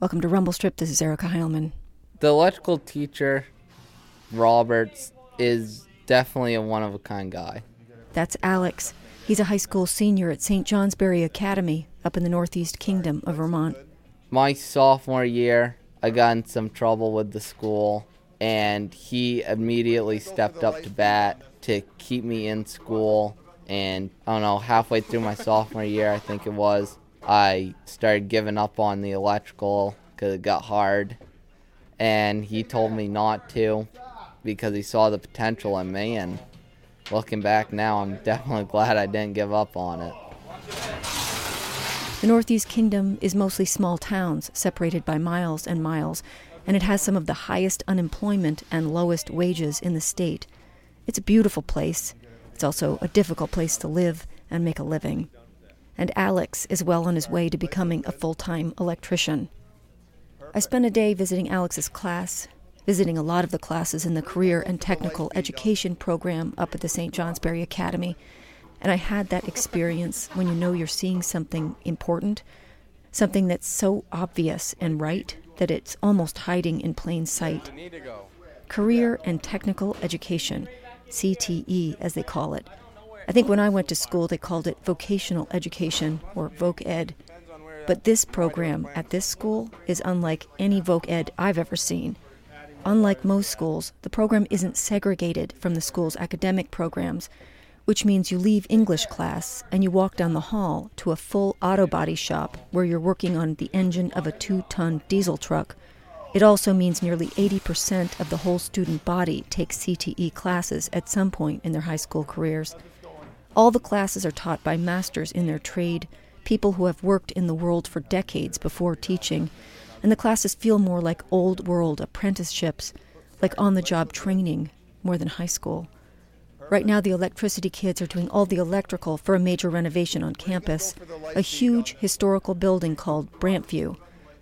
Welcome to Rumble Strip. This is Erica Heilman. The electrical teacher, Roberts, is definitely a one of a kind guy. That's Alex. He's a high school senior at St. Johnsbury Academy up in the Northeast Kingdom of Vermont. My sophomore year, I got in some trouble with the school, and he immediately stepped up to bat to keep me in school. And I don't know, halfway through my sophomore year, I think it was, I started giving up on the electrical because it got hard. And he told me not to because he saw the potential in me. And looking back now, I'm definitely glad I didn't give up on it. The Northeast Kingdom is mostly small towns separated by miles and miles, and it has some of the highest unemployment and lowest wages in the state. It's a beautiful place. It's also a difficult place to live and make a living and Alex is well on his way to becoming a full time electrician. I spent a day visiting Alex's class, visiting a lot of the classes in the Career and Technical Education program up at the St. Johnsbury Academy, and I had that experience when you know you're seeing something important, something that's so obvious and right that it's almost hiding in plain sight. Career and Technical Education, CTE as they call it, I think when I went to school, they called it vocational education or voc ed. But this program at this school is unlike any voc ed I've ever seen. Unlike most schools, the program isn't segregated from the school's academic programs, which means you leave English class and you walk down the hall to a full auto body shop where you're working on the engine of a two ton diesel truck. It also means nearly 80% of the whole student body takes CTE classes at some point in their high school careers. All the classes are taught by masters in their trade, people who have worked in the world for decades before teaching, and the classes feel more like old world apprenticeships, like on the job training, more than high school. Right now, the electricity kids are doing all the electrical for a major renovation on campus, a huge historical building called Brantview.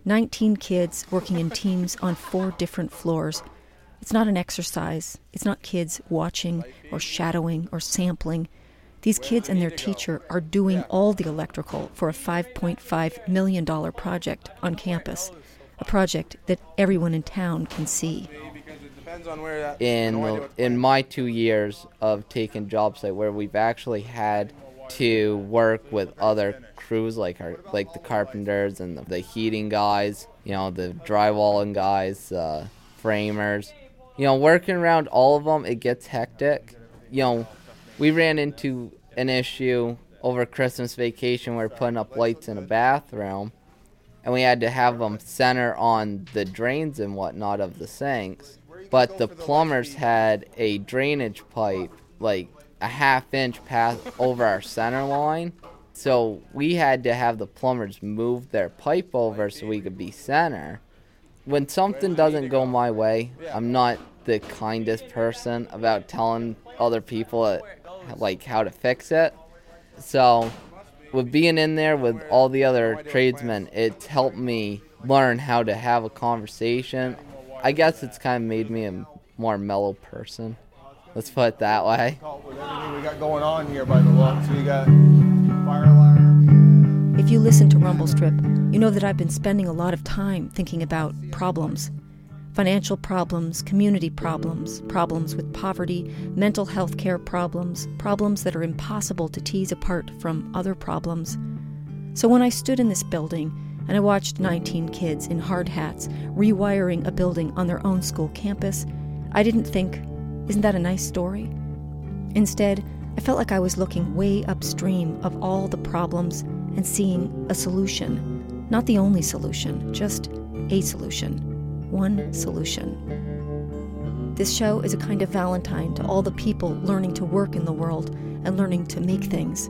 19 kids working in teams on four different floors. It's not an exercise, it's not kids watching or shadowing or sampling. These kids and their teacher are doing all the electrical for a $5.5 million project on campus, a project that everyone in town can see. In, in my two years of taking job site where we've actually had to work with other crews like our like the carpenters and the, the heating guys, you know, the drywalling guys, uh, framers. You know, working around all of them, it gets hectic. You know, we ran into an issue over Christmas vacation. We were putting up lights in a bathroom, and we had to have them center on the drains and whatnot of the sinks. But the plumbers had a drainage pipe like a half inch past over our center line. So we had to have the plumbers move their pipe over so we could be center. When something doesn't go my way, I'm not the kindest person about telling other people like how to fix it. So, with being in there with all the other tradesmen, it's helped me learn how to have a conversation. I guess it's kind of made me a more mellow person. Let's put it that way. we got going on here by the looks, we got fire alarm. If you listen to Rumble Strip, you know that I've been spending a lot of time thinking about problems financial problems, community problems, problems with poverty, mental health care problems, problems that are impossible to tease apart from other problems. So when I stood in this building and I watched 19 kids in hard hats rewiring a building on their own school campus, I didn't think, isn't that a nice story? Instead, I felt like I was looking way upstream of all the problems and seeing a solution. Not the only solution, just a solution one solution. This show is a kind of Valentine to all the people learning to work in the world and learning to make things,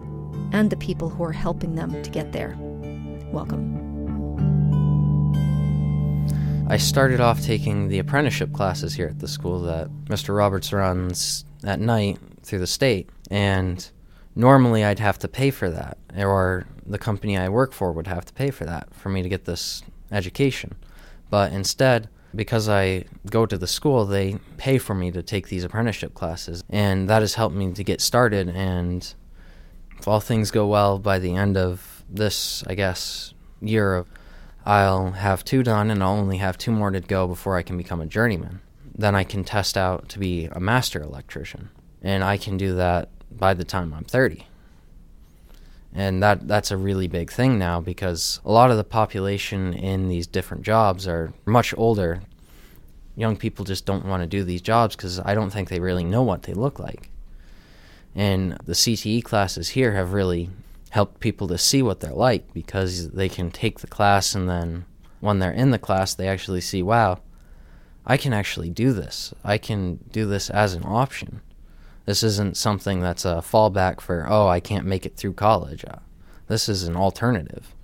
and the people who are helping them to get there. Welcome. I started off taking the apprenticeship classes here at the school that Mr. Roberts runs at night through the state, and normally I'd have to pay for that, or the company I work for would have to pay for that for me to get this education. But instead, because I go to the school, they pay for me to take these apprenticeship classes. And that has helped me to get started. And if all things go well by the end of this, I guess, year, I'll have two done and I'll only have two more to go before I can become a journeyman. Then I can test out to be a master electrician. And I can do that by the time I'm 30. And that that's a really big thing now because a lot of the population in these different jobs are much older. Young people just don't want to do these jobs because I don't think they really know what they look like. And the CTE classes here have really helped people to see what they're like because they can take the class and then when they're in the class they actually see wow I can actually do this. I can do this as an option. This isn't something that's a fallback for, oh, I can't make it through college. Uh, this is an alternative.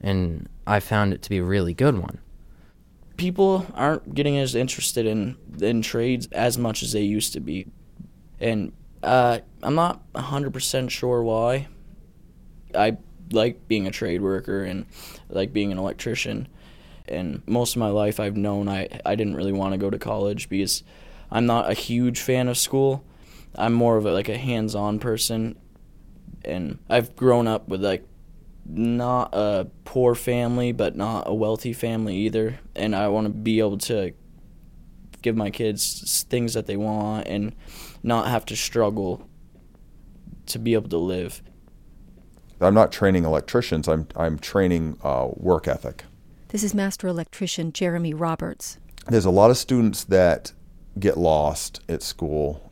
And I found it to be a really good one. People aren't getting as interested in, in trades as much as they used to be. And uh, I'm not 100% sure why. I like being a trade worker and like being an electrician. And most of my life, I've known I, I didn't really want to go to college because I'm not a huge fan of school. I'm more of a, like a hands-on person, and I've grown up with like not a poor family, but not a wealthy family either. And I want to be able to give my kids things that they want and not have to struggle to be able to live. I'm not training electricians. I'm I'm training uh, work ethic. This is master electrician Jeremy Roberts. There's a lot of students that get lost at school.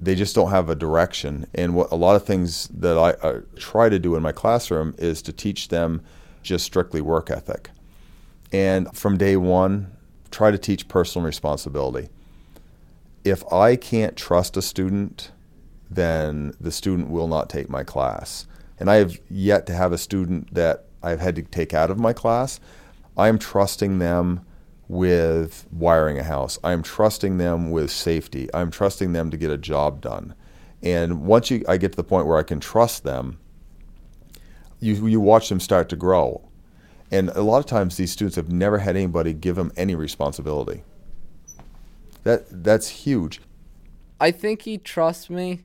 They just don't have a direction. And what a lot of things that I, I try to do in my classroom is to teach them just strictly work ethic. And from day one, try to teach personal responsibility. If I can't trust a student, then the student will not take my class. And I have yet to have a student that I've had to take out of my class I'm trusting them with wiring a house. I'm trusting them with safety. I'm trusting them to get a job done. And once you, I get to the point where I can trust them, you, you watch them start to grow. And a lot of times these students have never had anybody give them any responsibility. That that's huge. I think he trusts me,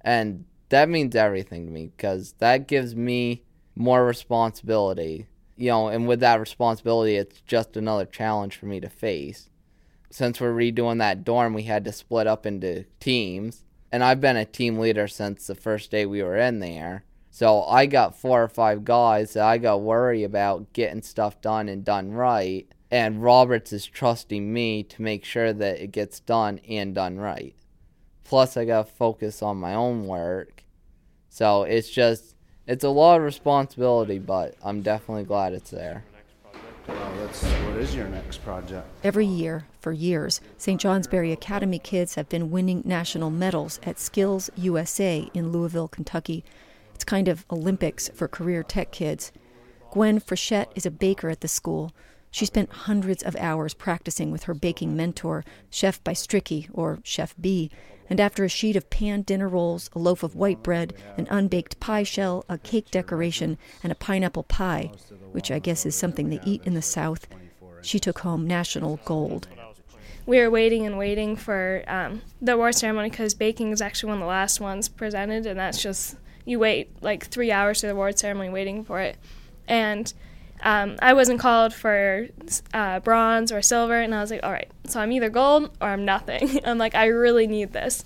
and that means everything to me because that gives me more responsibility you know, and with that responsibility, it's just another challenge for me to face. Since we're redoing that dorm, we had to split up into teams. And I've been a team leader since the first day we were in there. So I got four or five guys that I got to worry about getting stuff done and done right. And Roberts is trusting me to make sure that it gets done and done right. Plus, I got to focus on my own work. So it's just it's a lot of responsibility, but I'm definitely glad it's there. Well, that's, what is your next project? Every year, for years, St. Johnsbury Academy kids have been winning national medals at Skills USA in Louisville, Kentucky. It's kind of Olympics for career tech kids. Gwen Frechette is a baker at the school. She spent hundreds of hours practicing with her baking mentor, Chef Bystricki, or Chef B, and after a sheet of panned dinner rolls, a loaf of white bread, an unbaked pie shell, a cake decoration, and a pineapple pie, which I guess is something they eat in the South, she took home national gold. We were waiting and waiting for um, the award ceremony because baking is actually one of the last ones presented, and that's just you wait like three hours for the award ceremony waiting for it. And um, I wasn't called for uh, bronze or silver, and I was like, all right, so I'm either gold or I'm nothing. I'm like, I really need this.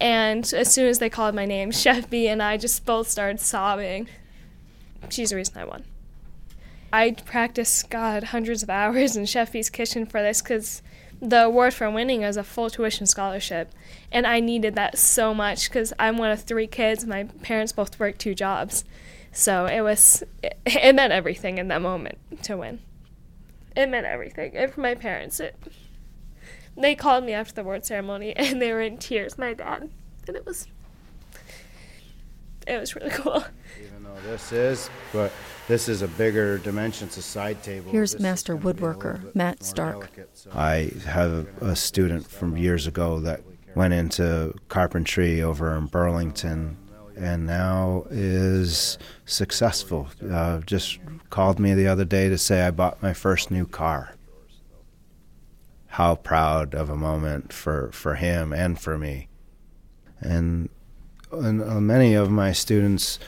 And as soon as they called my name, Chef B and I just both started sobbing. She's the reason I won. I practiced, God, hundreds of hours in Chef B's kitchen for this because the award for winning is a full tuition scholarship. And I needed that so much because I'm one of three kids. My parents both work two jobs. So it was, it, it meant everything in that moment to win. It meant everything. And for my parents, it, they called me after the award ceremony and they were in tears, my dad. And it was, it was really cool. Even though this is, but this is a bigger dimension, it's a side table. Here's This master is gonna be a woodworker Matt Stark. delicate, so- I have a student from years ago that went into carpentry over in Burlington and now is successful. Uh, just called me the other day to say I bought my first new car. How proud of a moment for, for him and for me. And, and uh, many of my students,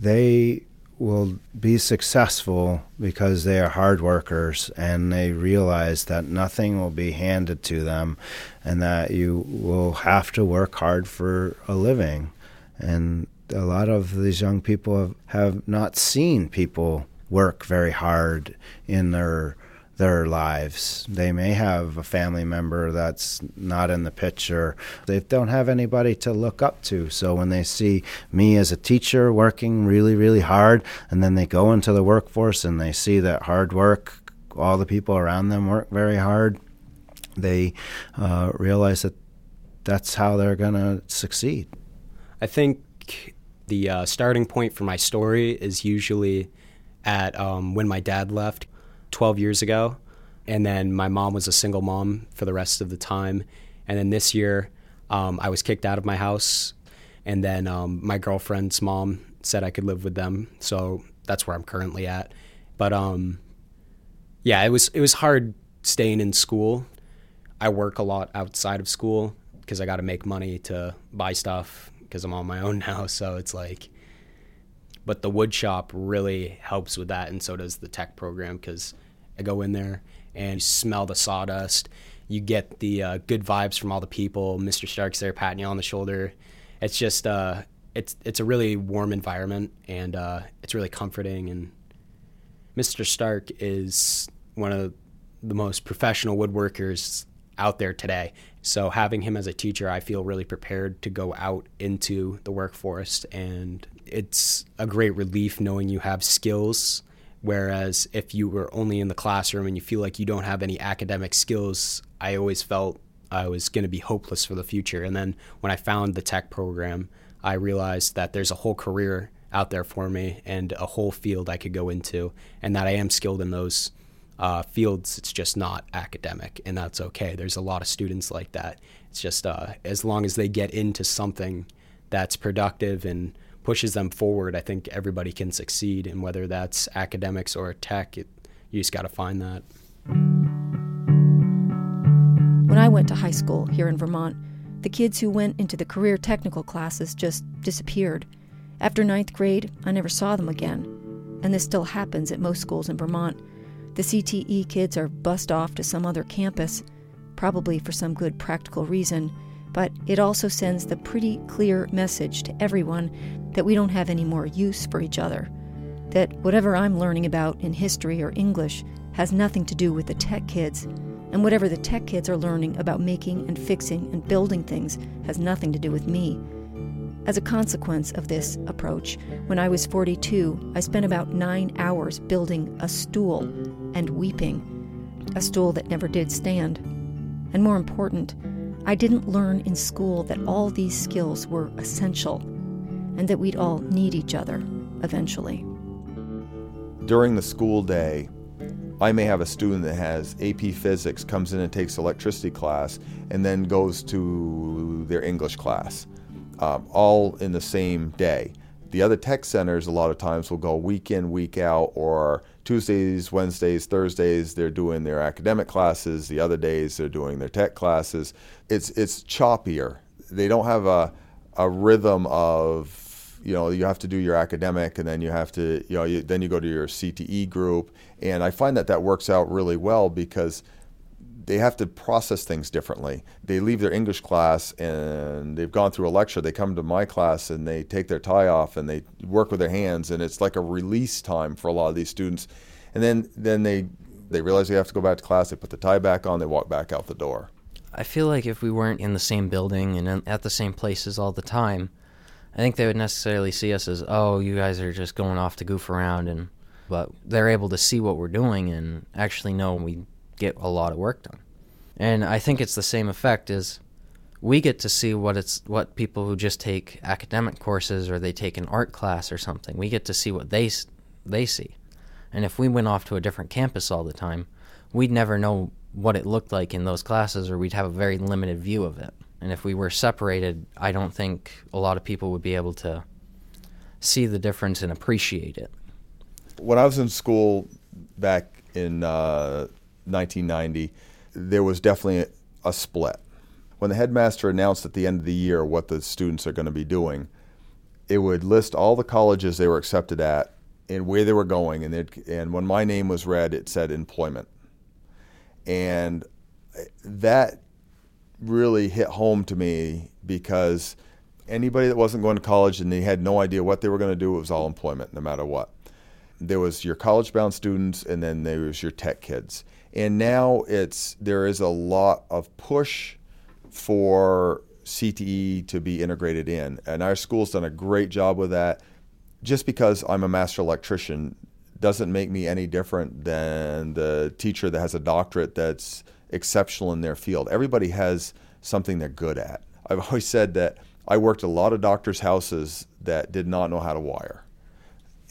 they will be successful because they are hard workers and they realize that nothing will be handed to them and that you will have to work hard for a living. And a lot of these young people have, have not seen people work very hard in their their lives. They may have a family member that's not in the picture. They don't have anybody to look up to. So when they see me as a teacher working really, really hard, and then they go into the workforce and they see that hard work, all the people around them work very hard, they uh, realize that that's how they're going to succeed. I think the uh, starting point for my story is usually at um, when my dad left 12 years ago. And then my mom was a single mom for the rest of the time. And then this year, um, I was kicked out of my house. And then um, my girlfriend's mom said I could live with them. So that's where I'm currently at. But um, yeah, it was it was hard staying in school. I work a lot outside of school because I got to make money to buy stuff because I'm on my own now. So it's like, but the wood shop really helps with that, and so does the tech program because I go in there and you smell the sawdust. You get the uh, good vibes from all the people. Mr. Stark's there patting you on the shoulder. It's just uh, it's it's a really warm environment and uh, it's really comforting. And Mr. Stark is one of the most professional woodworkers out there today. So having him as a teacher, I feel really prepared to go out into the workforce, and it's a great relief knowing you have skills Whereas if you were only in the classroom and you feel like you don't have any academic skills, I always felt I was going to be hopeless for the future. And then when I found the tech program, I realized that there's a whole career out there for me and a whole field I could go into, and that I am skilled in those uh, fields. It's just not academic, and that's okay. There's a lot of students like that. It's just uh, as long as they get into something that's productive and pushes them forward, I think everybody can succeed. And whether that's academics or tech, it, you just got to find that. When I went to high school here in Vermont, the kids who went into the career technical classes just disappeared. After ninth grade, I never saw them again. And this still happens at most schools in Vermont. The CTE kids are bussed off to some other campus, probably for some good practical reason, but it also sends the pretty clear message to everyone that we don't have any more use for each other. That whatever I'm learning about in history or English has nothing to do with the tech kids, and whatever the tech kids are learning about making and fixing and building things has nothing to do with me. As a consequence of this approach, when I was 42, I spent about nine hours building a stool and weeping. A stool that never did stand. And more important, I didn't learn in school that all these skills were essential and that we'd all need each other eventually. During the school day, I may have a student that has AP Physics, comes in and takes electricity class, and then goes to their English class, um, all in the same day. The other tech centers, a lot of times, will go week in, week out, or Tuesdays, Wednesdays, Thursdays, they're doing their academic classes. The other days, they're doing their tech classes. It's, it's choppier. They don't have a, a rhythm of you know you have to do your academic and then you have to you know you, then you go to your CTE group and I find that that works out really well because they have to process things differently. They leave their English class and they've gone through a lecture. They come to my class and they take their tie off and they work with their hands and it's like a release time for a lot of these students. And then then they they realize they have to go back to class. They put the tie back on. They walk back out the door. I feel like if we weren't in the same building and at the same places all the time, I think they would necessarily see us as, oh, you guys are just going off to goof around, and but they're able to see what we're doing and actually know we get a lot of work done. And I think it's the same effect as we get to see what it's what people who just take academic courses or they take an art class or something. We get to see what they they see. And if we went off to a different campus all the time, we'd never know what it looked like in those classes or we'd have a very limited view of it. And if we were separated, I don't think a lot of people would be able to see the difference and appreciate it. When I was in school back in uh, 1990, there was definitely a, a split. When the headmaster announced at the end of the year what the students are going to be doing, it would list all the colleges they were accepted at and where they were going. And, and when my name was read, it said employment. And eh, that really hit home to me because anybody that wasn't going to college and they had no idea what they were going to do, it was all employment, no matter what. There was your college bound students, and then there was your tech kids. And now it's there is a lot of push for CTE to be integrated in, and our school's done a great job with that. Just because I'm a master electrician doesn't make me any different than the teacher that has a doctorate that's exceptional in their field. Everybody has something they're good at. I've always said that I worked a lot of doctors' houses that did not know how to wire.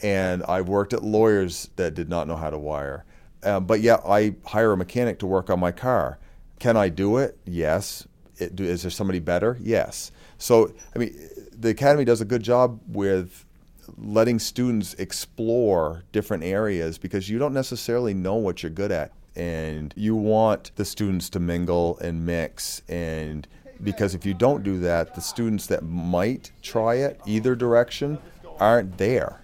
And I've worked at lawyers that did not know how to wire. Um, but yet I hire a mechanic to work on my car. Can I do it? Yes. It, is there somebody better? Yes. So, I mean, the academy does a good job with letting students explore different areas because you don't necessarily know what you're good at. And you want the students to mingle and mix and because if you don't do that, the students that might try it either direction aren't there.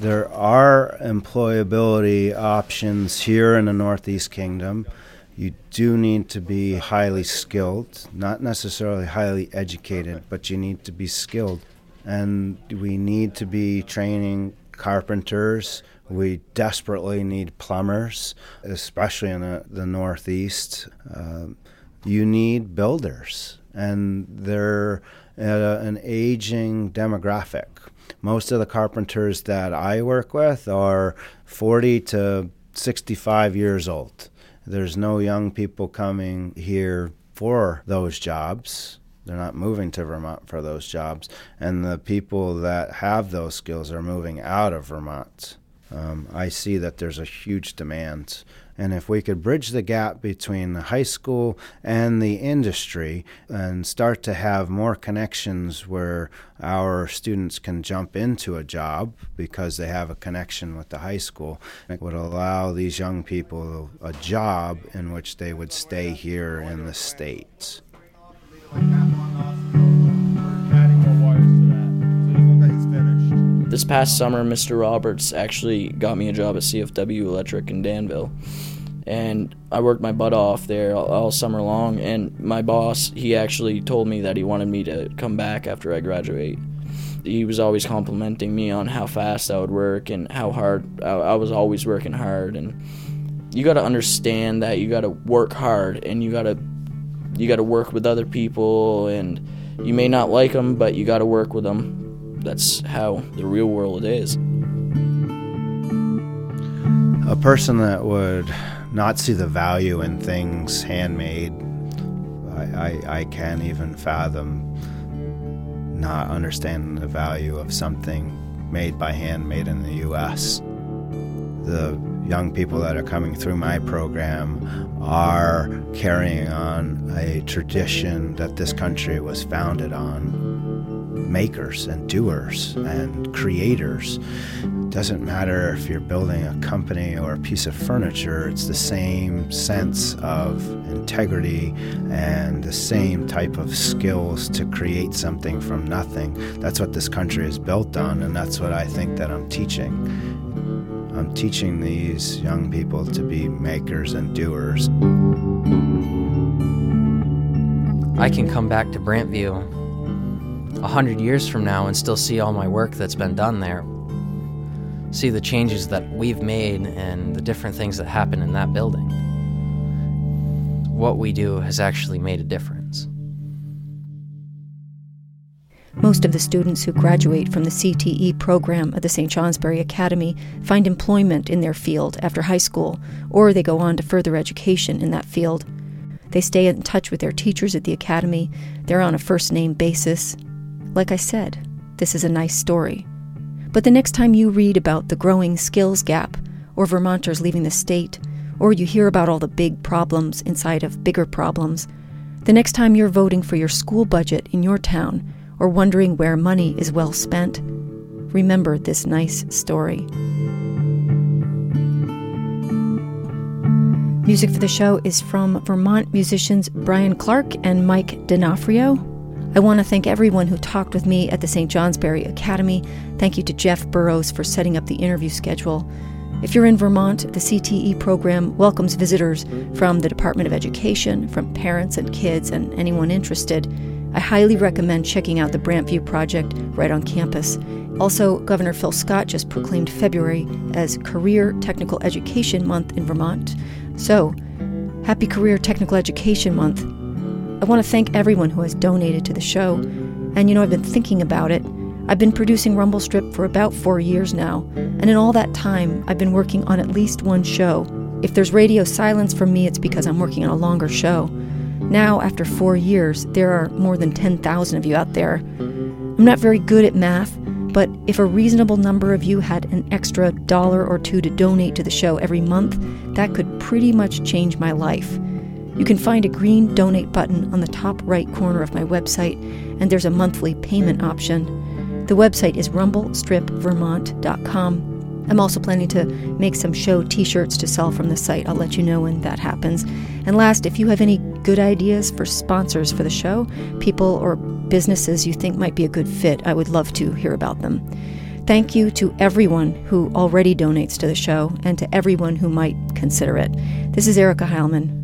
There are employability options here in the Northeast Kingdom. You do need to be highly skilled, not necessarily highly educated, but you need to be skilled. And we need to be training carpenters. We desperately need plumbers, especially in the, the Northeast. Uh, you need builders, and they're an aging demographic. Most of the carpenters that I work with are 40 to 65 years old. There's no young people coming here for those jobs. They're not moving to Vermont for those jobs. And the people that have those skills are moving out of Vermont. Um, I see that there's a huge demand and if we could bridge the gap between the high school and the industry and start to have more connections where our students can jump into a job because they have a connection with the high school, it would allow these young people a job in which they would stay here in the States. This past summer, Mr. Roberts actually got me a job at CFW Electric in Danville. And I worked my butt off there all, all summer long. And my boss, he actually told me that he wanted me to come back after I graduate. He was always complimenting me on how fast I would work and how hard I, I was always working hard. And you got to understand that you got to work hard and you got to you got to work with other people and you may not like them, but you got to work with them that's how the real world is. A person that would not see the value in things handmade, I, I, I can't even fathom not understanding the value of something made by hand made in the U.S. The young people that are coming through my program are carrying on a tradition that this country was founded on makers and doers and creators. It doesn't matter if you're building a company or a piece of furniture, it's the same sense of integrity and the same type of skills to create something from nothing. That's what this country is built on, and that's what I think that I'm teaching. I'm teaching these young people to be makers and doers. I can come back to Brantview a hundred years from now and still see all my work that's been done there. See the changes that we've made and the different things that happen in that building. What we do has actually made a difference. Most of the students who graduate from the CTE program at the St. Johnsbury Academy find employment in their field after high school, or they go on to further education in that field. They stay in touch with their teachers at the academy, they're on a first name basis, like I said, this is a nice story. But the next time you read about the growing skills gap, or Vermonters leaving the state, or you hear about all the big problems inside of bigger problems, the next time you're voting for your school budget in your town, or wondering where money is well spent, remember this nice story. Music for the show is from Vermont musicians Brian Clark and Mike D'Onofrio. I want to thank everyone who talked with me at the St. Johnsbury Academy. Thank you to Jeff Burrows for setting up the interview schedule. If you're in Vermont, the CTE program welcomes visitors from the Department of Education, from parents and kids, and anyone interested. I highly recommend checking out the Brantview Project right on campus. Also, Governor Phil Scott just proclaimed February as Career Technical Education Month in Vermont. So, happy Career Technical Education Month. I want to thank everyone who has donated to the show. And you know, I've been thinking about it. I've been producing Rumble Strip for about four years now, and in all that time, I've been working on at least one show. If there's radio silence from me, it's because I'm working on a longer show. Now, after four years, there are more than 10,000 of you out there. I'm not very good at math, but if a reasonable number of you had an extra dollar or two to donate to the show every month, that could pretty much change my life. You can find a green donate button on the top right corner of my website, and there's a monthly payment option. The website is rumblestripvermont.com. I'm also planning to make some show t shirts to sell from the site. I'll let you know when that happens. And last, if you have any good ideas for sponsors for the show, people or businesses you think might be a good fit, I would love to hear about them. Thank you to everyone who already donates to the show and to everyone who might consider it. This is Erica Heilman.